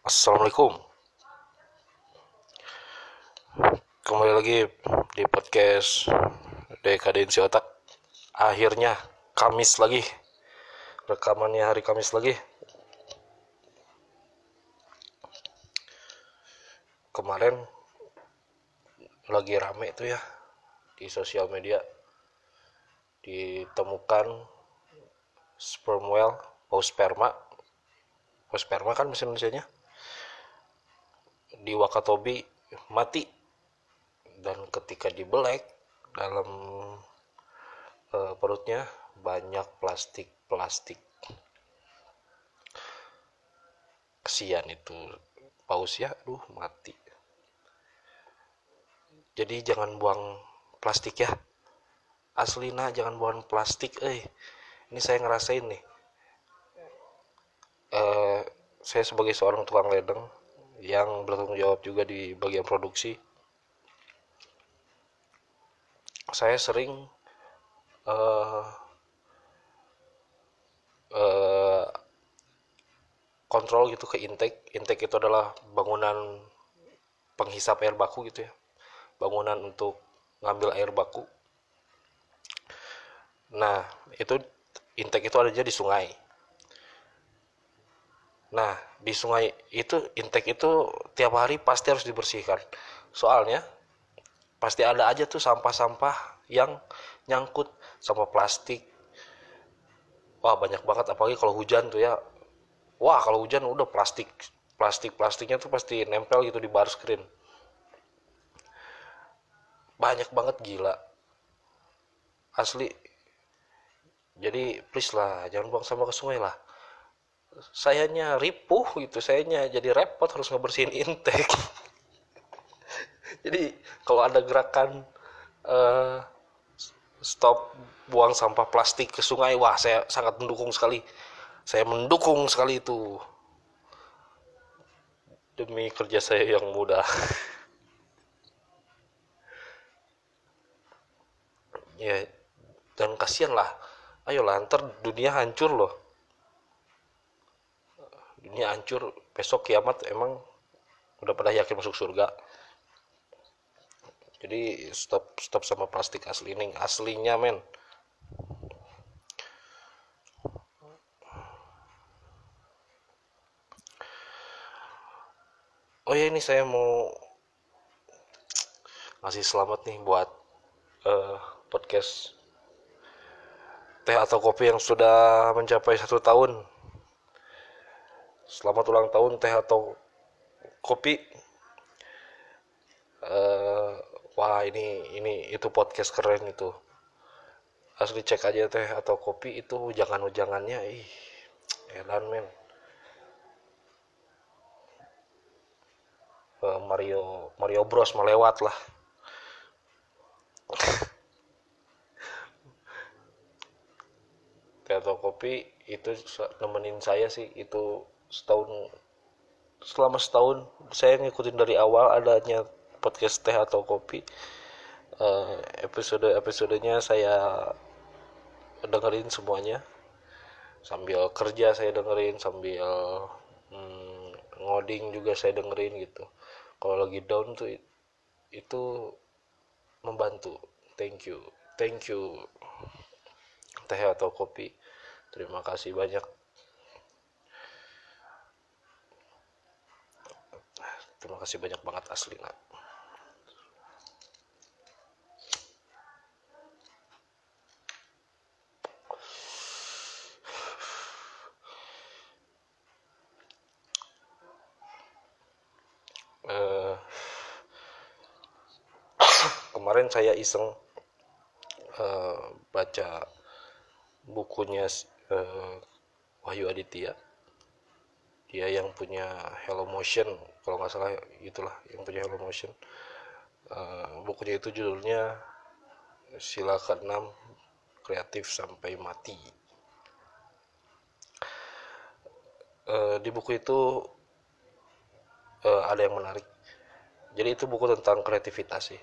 Assalamualaikum. Kembali lagi di podcast Dekadensi Otak. Akhirnya Kamis lagi. Rekamannya hari Kamis lagi. Kemarin Lagi rame tuh ya Di sosial media. Ditemukan Sperm whale Paus sperma. Sperma kan mesin Indonesia di Wakatobi mati. Dan ketika dibelek dalam uh, perutnya banyak plastik-plastik. Kesian itu. Paus ya aduh mati. Jadi jangan buang plastik ya. Asli nah jangan buang plastik eh. Ini saya ngerasain nih. Uh, saya sebagai seorang tukang ledeng yang bertanggung jawab juga di bagian produksi. Saya sering uh, uh, kontrol gitu ke intake. Intake itu adalah bangunan penghisap air baku gitu ya. Bangunan untuk ngambil air baku. Nah itu intake itu adanya di sungai Nah, di sungai itu intake itu tiap hari pasti harus dibersihkan. Soalnya pasti ada aja tuh sampah-sampah yang nyangkut sama plastik. Wah, banyak banget apalagi kalau hujan tuh ya. Wah, kalau hujan udah plastik. Plastik-plastiknya tuh pasti nempel gitu di bar screen. Banyak banget gila. Asli. Jadi please lah, jangan buang sampah ke sungai lah sayanya ripuh gitu sayanya jadi repot harus ngebersihin intake. Jadi kalau ada gerakan uh, stop buang sampah plastik ke sungai wah saya sangat mendukung sekali. Saya mendukung sekali itu. Demi kerja saya yang mudah. Ya dan kasihan lah. Ayolah ntar dunia hancur loh ini hancur. Besok kiamat emang udah pada yakin masuk surga. Jadi stop stop sama plastik asli. Ini aslinya men. Oh ya ini saya mau ngasih selamat nih buat uh, podcast teh atau kopi yang sudah mencapai satu tahun selamat ulang tahun teh atau kopi. Uh, wah ini ini itu podcast keren itu. Asli cek aja teh atau kopi itu jangan ujangannya ih edan men. Uh, Mario Mario Bros melewat lah. Teh atau kopi itu nemenin saya sih itu setahun selama setahun saya ngikutin dari awal adanya podcast teh atau kopi uh, episode episodenya saya dengerin semuanya. Sambil kerja saya dengerin sambil hmm, ngoding juga saya dengerin gitu. Kalau lagi down tuh itu membantu. Thank you. Thank you teh atau kopi. Terima kasih banyak terima kasih banyak banget asli nak. Uh, kemarin saya iseng uh, baca bukunya uh, Wahyu Aditya dia yang punya Hello Motion kalau nggak salah itulah yang punya Hello Motion. Uh, bukunya itu judulnya sila keenam kreatif sampai mati. Uh, di buku itu uh, ada yang menarik. Jadi itu buku tentang kreativitas sih.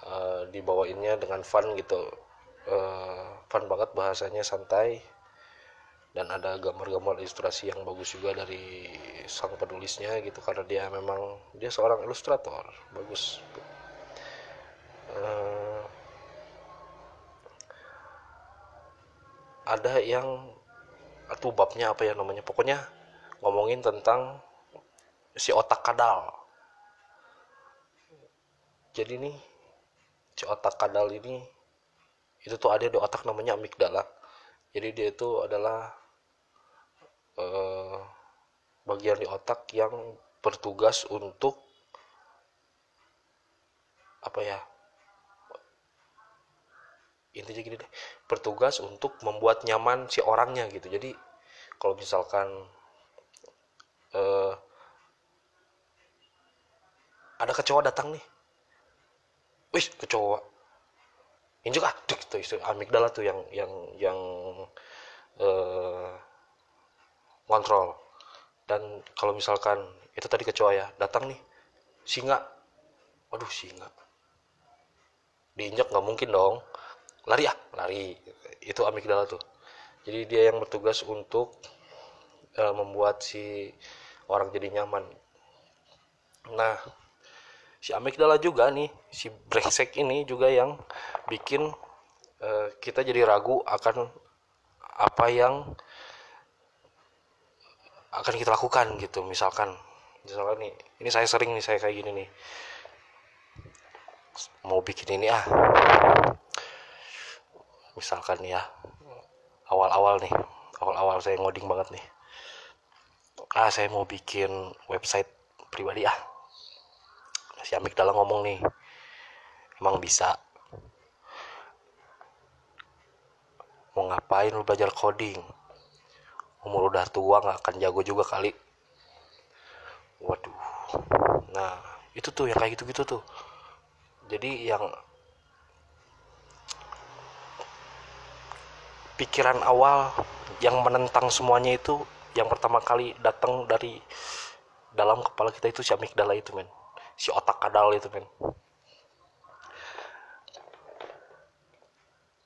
Uh, dibawainnya dengan fun gitu. Uh, fun banget bahasanya santai dan ada gambar-gambar ilustrasi yang bagus juga dari sang penulisnya gitu karena dia memang dia seorang ilustrator. Bagus. Uh, ada yang atau babnya apa ya namanya pokoknya ngomongin tentang si otak kadal. Jadi nih si otak kadal ini itu tuh ada di otak namanya amigdala jadi dia itu adalah eh, bagian di otak yang bertugas untuk apa ya intinya gini deh bertugas untuk membuat nyaman si orangnya gitu. Jadi kalau misalkan eh, ada kecoa datang nih. Wih kecoa injek ah tuh itu amigdala tuh yang yang yang eh, ngontrol. Dan kalau misalkan itu tadi kecoa ya datang nih singa. Waduh singa. Diinjak nggak mungkin dong. Lari ah lari. Itu amigdala tuh. Jadi dia yang bertugas untuk uh, membuat si orang jadi nyaman. Nah si amigdala juga nih si brengsek ini juga yang bikin uh, kita jadi ragu akan apa yang akan kita lakukan gitu. Misalkan misalkan nih ini saya sering nih saya kayak gini nih. Mau bikin ini ah. Misalkan ya awal-awal nih awal-awal saya ngoding banget nih. Ah saya mau bikin website pribadi ah si dalam ngomong nih emang bisa? Mau ngapain lu belajar coding? Umur udah tua nggak akan jago juga kali. Waduh. Nah itu tuh yang kayak gitu-gitu tuh. Jadi yang pikiran awal yang menentang semuanya itu yang pertama kali datang dari dalam kepala kita itu si amigdala itu men si otak kadal itu men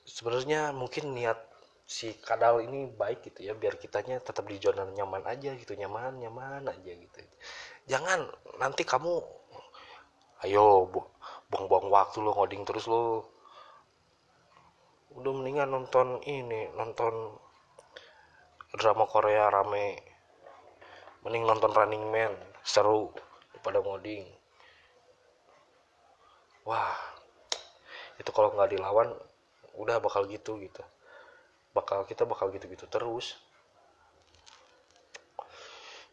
sebenarnya mungkin niat si kadal ini baik gitu ya biar kitanya tetap di zona nyaman aja gitu nyaman nyaman aja gitu. Jangan nanti kamu ayo buang-buang waktu lo ngoding terus lo. Udah mendingan nonton ini nonton drama Korea rame. Mending nonton Running Man seru daripada ngoding wah itu kalau nggak dilawan udah bakal gitu gitu. Bakal kita bakal gitu-gitu terus.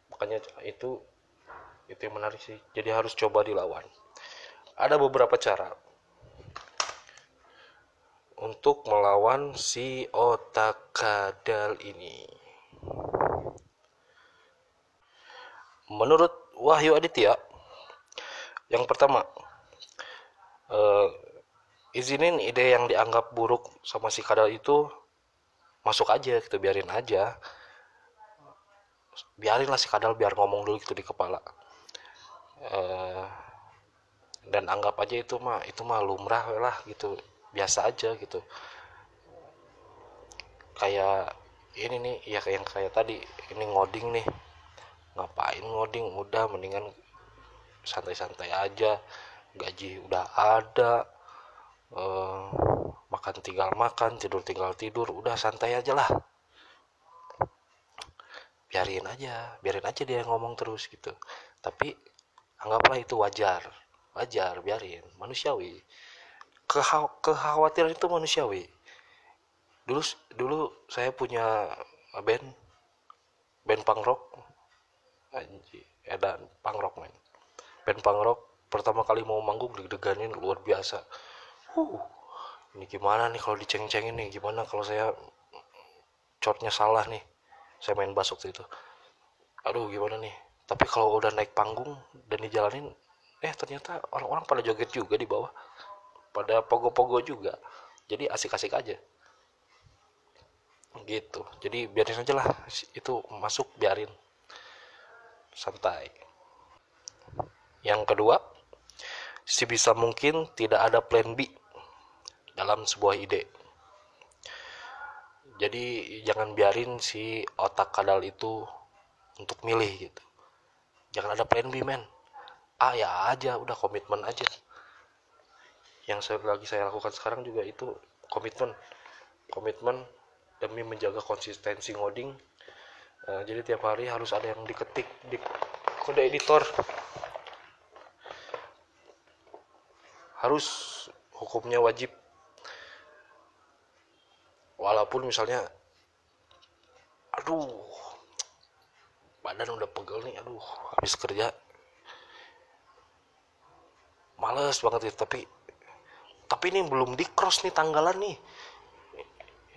Makanya itu itu yang menarik sih. Jadi harus coba dilawan. Ada beberapa cara untuk melawan si otak kadal ini. Menurut Wahyu Aditya yang pertama uh, izinin ide yang dianggap buruk sama si kadal itu masuk aja gitu biarin aja. Biarinlah si kadal biar ngomong dulu gitu di kepala. Uh, dan anggap aja itu mah itu mah lumrah lah gitu biasa aja gitu. Kayak ini nih ya kayak yang kayak tadi ini ngoding nih. Ngapain ngoding? Udah mendingan santai-santai aja gaji udah ada uh, makan tinggal makan tidur tinggal tidur udah santai aja lah. Biarin aja biarin aja dia ngomong terus gitu. Tapi anggaplah itu wajar wajar biarin manusiawi. Kekhawatiran itu manusiawi. Dulu dulu saya punya band band punk rock. Anji edan punk rock men. Band punk rock pertama kali mau manggung deg-deganin luar biasa. Uh ini gimana nih kalau diceng-cengin nih? Gimana kalau saya chordnya salah nih? Saya main bass waktu itu. Aduh gimana nih? Tapi kalau udah naik panggung dan dijalanin eh ternyata orang-orang pada joget juga di bawah. Pada pogo-pogo juga. Jadi asik-asik aja. Gitu. Jadi biarin aja lah. Itu masuk biarin. Santai. Yang kedua sebisa mungkin tidak ada plan B dalam sebuah ide. Jadi jangan biarin si otak kadal itu untuk milih gitu. Jangan ada plan B men. A ya aja udah komitmen aja. Yang saya lagi saya lakukan sekarang juga itu komitmen. Komitmen demi menjaga konsistensi ngoding. Uh, jadi tiap hari harus ada yang diketik di kode editor harus hukumnya wajib. Walaupun misalnya aduh badan udah pegel nih aduh habis kerja. Males banget ya tapi tapi ini belum di cross nih tanggalan nih.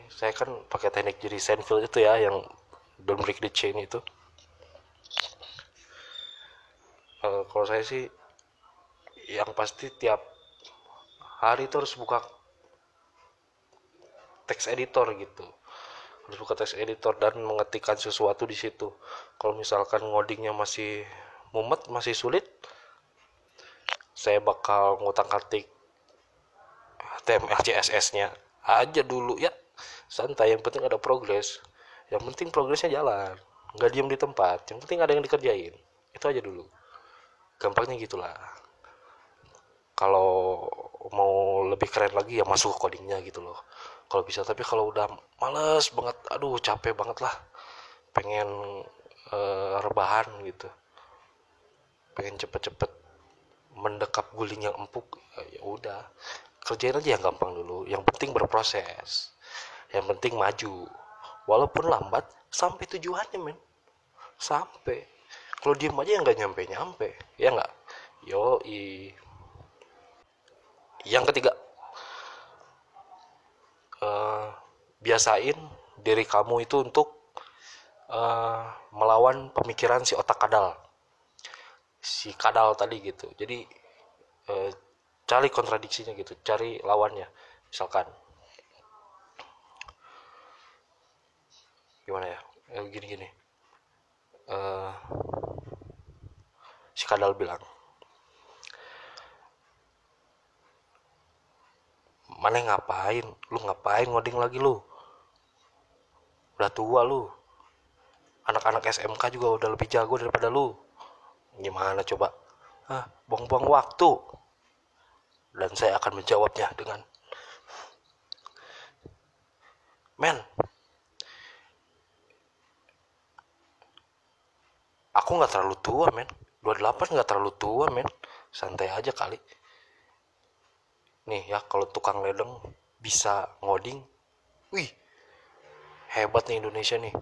Saya kan pakai teknik jadi Seinfeld itu ya yang don't break the chain itu. Uh, kalau saya sih yang pasti tiap hari itu harus buka text editor gitu. Harus buka text editor dan mengetikkan sesuatu di situ. Kalau misalkan ngodingnya masih mumet masih sulit saya bakal ngutang atik HTML CSS nya aja dulu ya. Santai yang penting ada progres. Yang penting progresnya jalan. Nggak diem di tempat yang penting ada yang dikerjain. Itu aja dulu. Gampangnya gitulah kalau mau lebih keren lagi ya masuk ke codingnya gitu loh. Kalau bisa tapi kalau udah males banget aduh capek banget lah. Pengen uh, rebahan gitu. Pengen cepet-cepet mendekap guling yang empuk ya udah. Kerjain aja yang gampang dulu yang penting berproses. Yang penting maju. Walaupun lambat sampai tujuannya men. Sampai. Kalau diem aja nggak nyampe nyampe ya nggak? Yo i yang ketiga uh, biasain diri kamu itu untuk uh, melawan pemikiran si otak kadal. Si kadal tadi gitu. Jadi uh, cari kontradiksinya gitu cari lawannya. Misalkan gimana ya? Eh, gini gini uh, si kadal bilang mana ngapain? Lu ngapain ngoding lagi lu? Udah tua lu. Anak-anak SMK juga udah lebih jago daripada lu. Gimana coba? Ah buang-buang waktu. Dan saya akan menjawabnya dengan men aku nggak terlalu tua men. 28 nggak terlalu tua men. Santai aja kali nih ya kalau tukang ledeng bisa ngoding. Wih hebat nih Indonesia nih.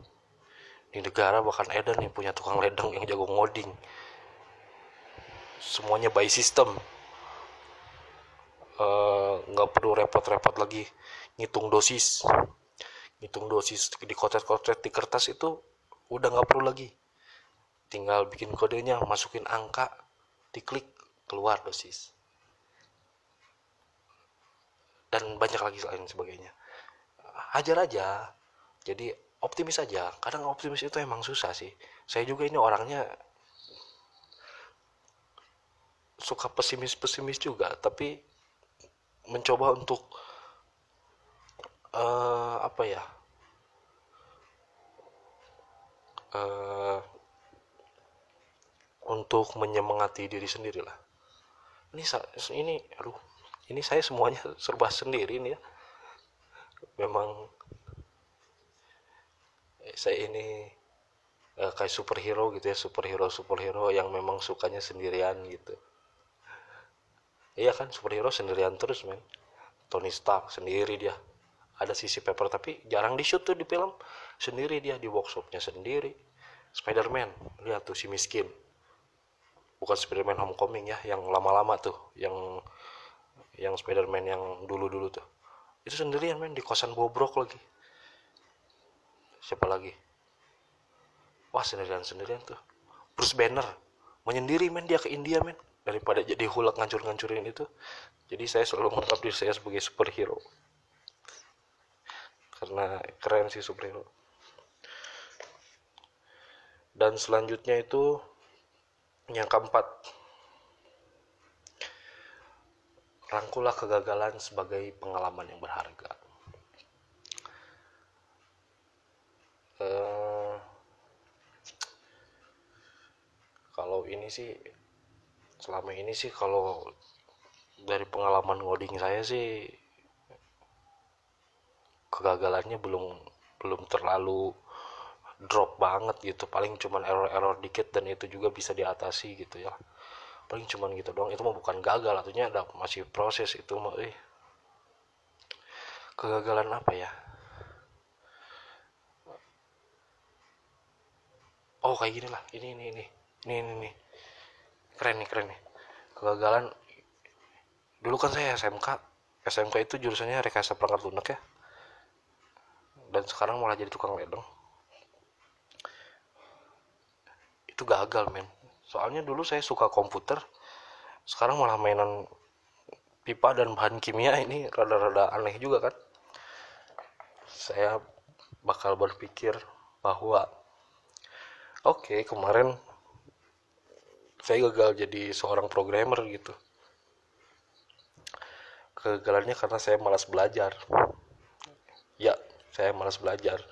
Di negara bahkan Eden nih punya tukang ledeng yang jago ngoding. Semuanya by system. Eh, nggak uh, perlu repot-repot lagi ngitung dosis. Ngitung dosis di kotet-kotet di kertas itu udah nggak perlu lagi. Tinggal bikin kodenya masukin angka diklik keluar dosis dan banyak lagi lain sebagainya. Hajar aja. Jadi optimis aja. Kadang optimis itu emang susah sih. Saya juga ini orangnya suka pesimis-pesimis juga. Tapi mencoba untuk uh, apa ya? Uh, untuk menyemangati diri sendiri lah ini ini aduh ini saya semuanya serba sendiri nih ya. Memang eh, saya ini uh, kayak superhero gitu ya superhero superhero yang memang sukanya sendirian gitu. Iya kan superhero sendirian terus men. Tony Stark sendiri dia. Ada sisi paper tapi jarang di shoot tuh di film. Sendiri dia di workshopnya sendiri. Spider-Man lihat tuh si miskin. Bukan Spider-Man Homecoming ya yang lama-lama tuh yang yang Spider-Man yang dulu-dulu tuh. Itu sendirian men di kosan bobrok lagi. Siapa lagi? Wah sendirian-sendirian tuh. Bruce Banner menyendiri men dia ke India men daripada jadi hulak ngancur-ngancurin itu. Jadi saya selalu menganggap diri saya sebagai superhero. Karena keren sih superhero. Dan selanjutnya itu yang keempat Rangkulah kegagalan sebagai pengalaman yang berharga. Uh, kalau ini sih selama ini sih kalau dari pengalaman ngoding saya sih kegagalannya belum belum terlalu drop banget gitu paling cuman error-error dikit dan itu juga bisa diatasi gitu ya paling cuman gitu doang. Itu mah bukan gagal artinya ada masih proses. Itu mah eh kegagalan apa ya? Oh kayak gini lah. Ini ini ini. Ini ini, ini. keren nih keren nih. Kegagalan. Dulu kan saya SMK SMK itu jurusannya rekayasa perangkat lunak ya. Dan sekarang malah jadi tukang ledeng. Itu gagal men soalnya dulu saya suka komputer sekarang malah mainan pipa dan bahan kimia ini rada-rada aneh juga kan. Saya bakal berpikir bahwa oke okay, kemarin saya gagal jadi seorang programmer gitu. Kegagalannya karena saya malas belajar. Ya saya malas belajar.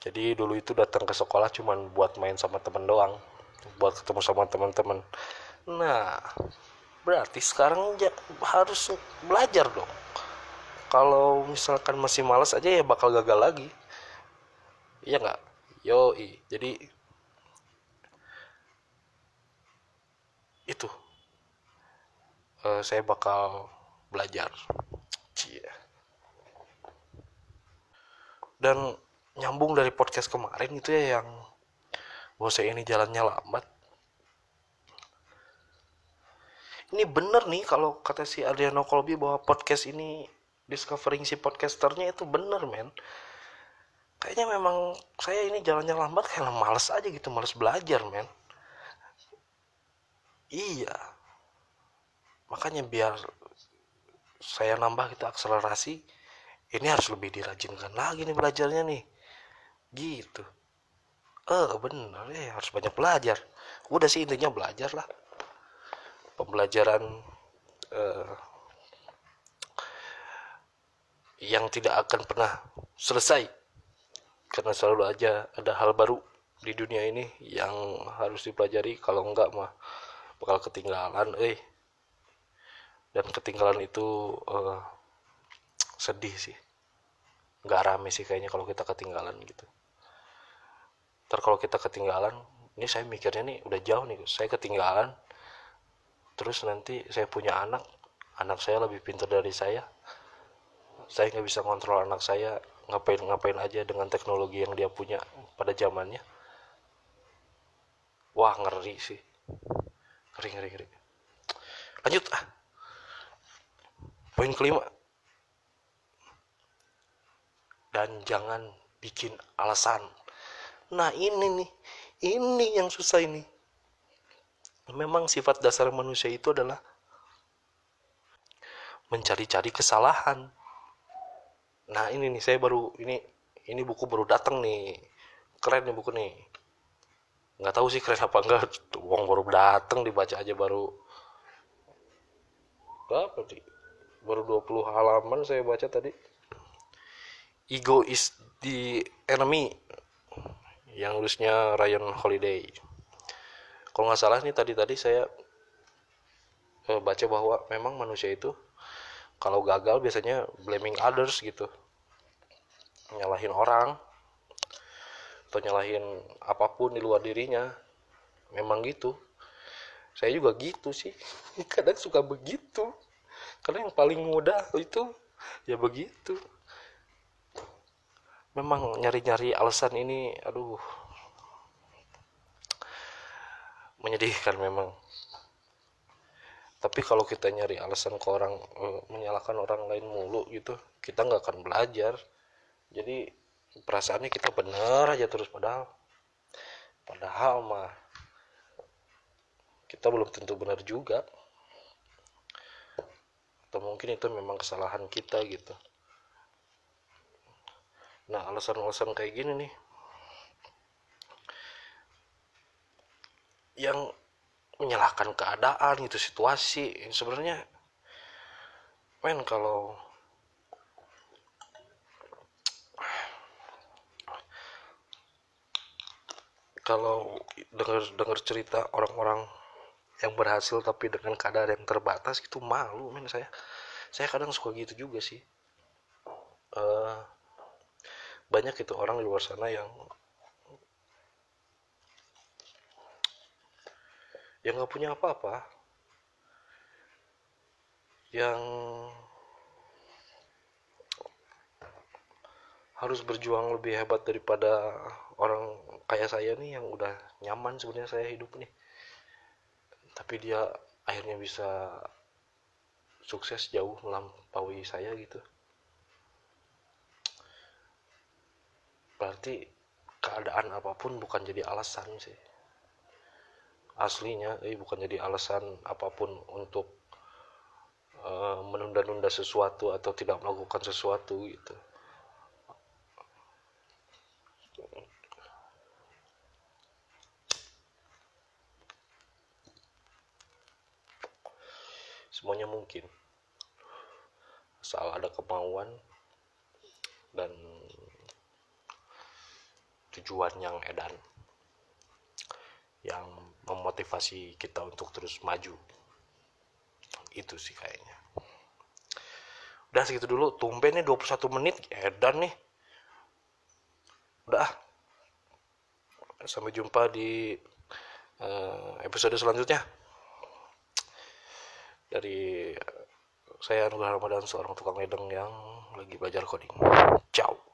Jadi dulu itu datang ke sekolah cuman buat main sama temen doang buat ketemu sama teman-teman. Nah berarti sekarang ya harus belajar dong. Kalau misalkan masih malas aja ya bakal gagal lagi. Iya nggak? Yo jadi itu. Uh, saya bakal belajar. Cie. dan nyambung dari podcast kemarin itu ya yang bahwa saya ini jalannya lambat. Ini bener nih kalau kata si Adriano Colby bahwa podcast ini discovering si podcasternya itu bener men. Kayaknya memang saya ini jalannya lambat karena males aja gitu males belajar men. Iya. Makanya biar saya nambah gitu akselerasi ini harus lebih dirajinkan lagi nih belajarnya nih. Gitu eh bener ya harus banyak belajar. Udah sih intinya belajar lah. Pembelajaran eh, yang tidak akan pernah selesai. Karena selalu aja ada hal baru di dunia ini yang harus dipelajari. Kalau enggak mah bakal ketinggalan eh. Dan ketinggalan itu uh, sedih sih. Nggak rame sih kayaknya kalau kita ketinggalan gitu ntar kalau kita ketinggalan ini saya mikirnya nih udah jauh nih saya ketinggalan terus nanti saya punya anak anak saya lebih pintar dari saya saya nggak bisa kontrol anak saya ngapain ngapain aja dengan teknologi yang dia punya pada zamannya. Wah ngeri sih. Ngeri ngeri ngeri. Lanjut ah. Poin kelima. Dan jangan bikin alasan nah ini nih. Ini yang susah ini. Memang sifat dasar manusia itu adalah mencari-cari kesalahan. Nah ini nih saya baru ini ini buku baru datang nih. Keren nih buku nih. Nggak tahu sih keren apa enggak. Uang baru datang dibaca aja baru. Berapa sih? Baru 20 halaman saya baca tadi. Ego is the enemy yang nulisnya Ryan Holiday. Kalau nggak salah nih tadi tadi saya eh, baca bahwa memang manusia itu kalau gagal biasanya blaming others gitu. Nyalahin orang atau nyalahin apa pun di luar dirinya. Memang gitu. Saya juga gitu sih. Kadang suka begitu. Karena yang paling mudah itu ya begitu memang nyari-nyari alasan ini aduh menyedihkan memang. Tapi kalau kita nyari alasan ke orang eh, menyalahkan orang lain mulu gitu kita nggak akan belajar. Jadi perasaannya kita bener aja terus padahal padahal mah kita belum tentu benar juga. Atau mungkin itu memang kesalahan kita gitu nah alasan-alasan kayak gini nih. Yang menyalahkan keadaan gitu situasi. Sebenarnya men kalau kalau dengar dengar cerita orang-orang yang berhasil tapi dengan kadar yang terbatas itu malu men saya. Saya kadang suka gitu juga sih. Uh, banyak itu orang di luar sana yang yang nggak punya apa-apa. Yang harus berjuang lebih hebat daripada orang kayak saya nih yang udah nyaman sebenarnya saya hidup nih. Tapi dia akhirnya bisa sukses jauh melampaui saya gitu berarti keadaan apa pun bukan jadi alasan sih. Aslinya eh bukan jadi alasan apa pun untuk uh, menunda-nunda sesuatu atau tidak melakukan sesuatu gitu. Semuanya mungkin. Asal ada kemauan dan tujuan yang edan yang memotivasi kita untuk terus maju. Itu sih kayaknya. Udah segitu dulu tumben nih 21 menit edan nih. Udah. Sampai jumpa di uh, episode selanjutnya. Dari saya Nugraha Ramadan seorang tukang ledeng yang lagi belajar coding. Ciao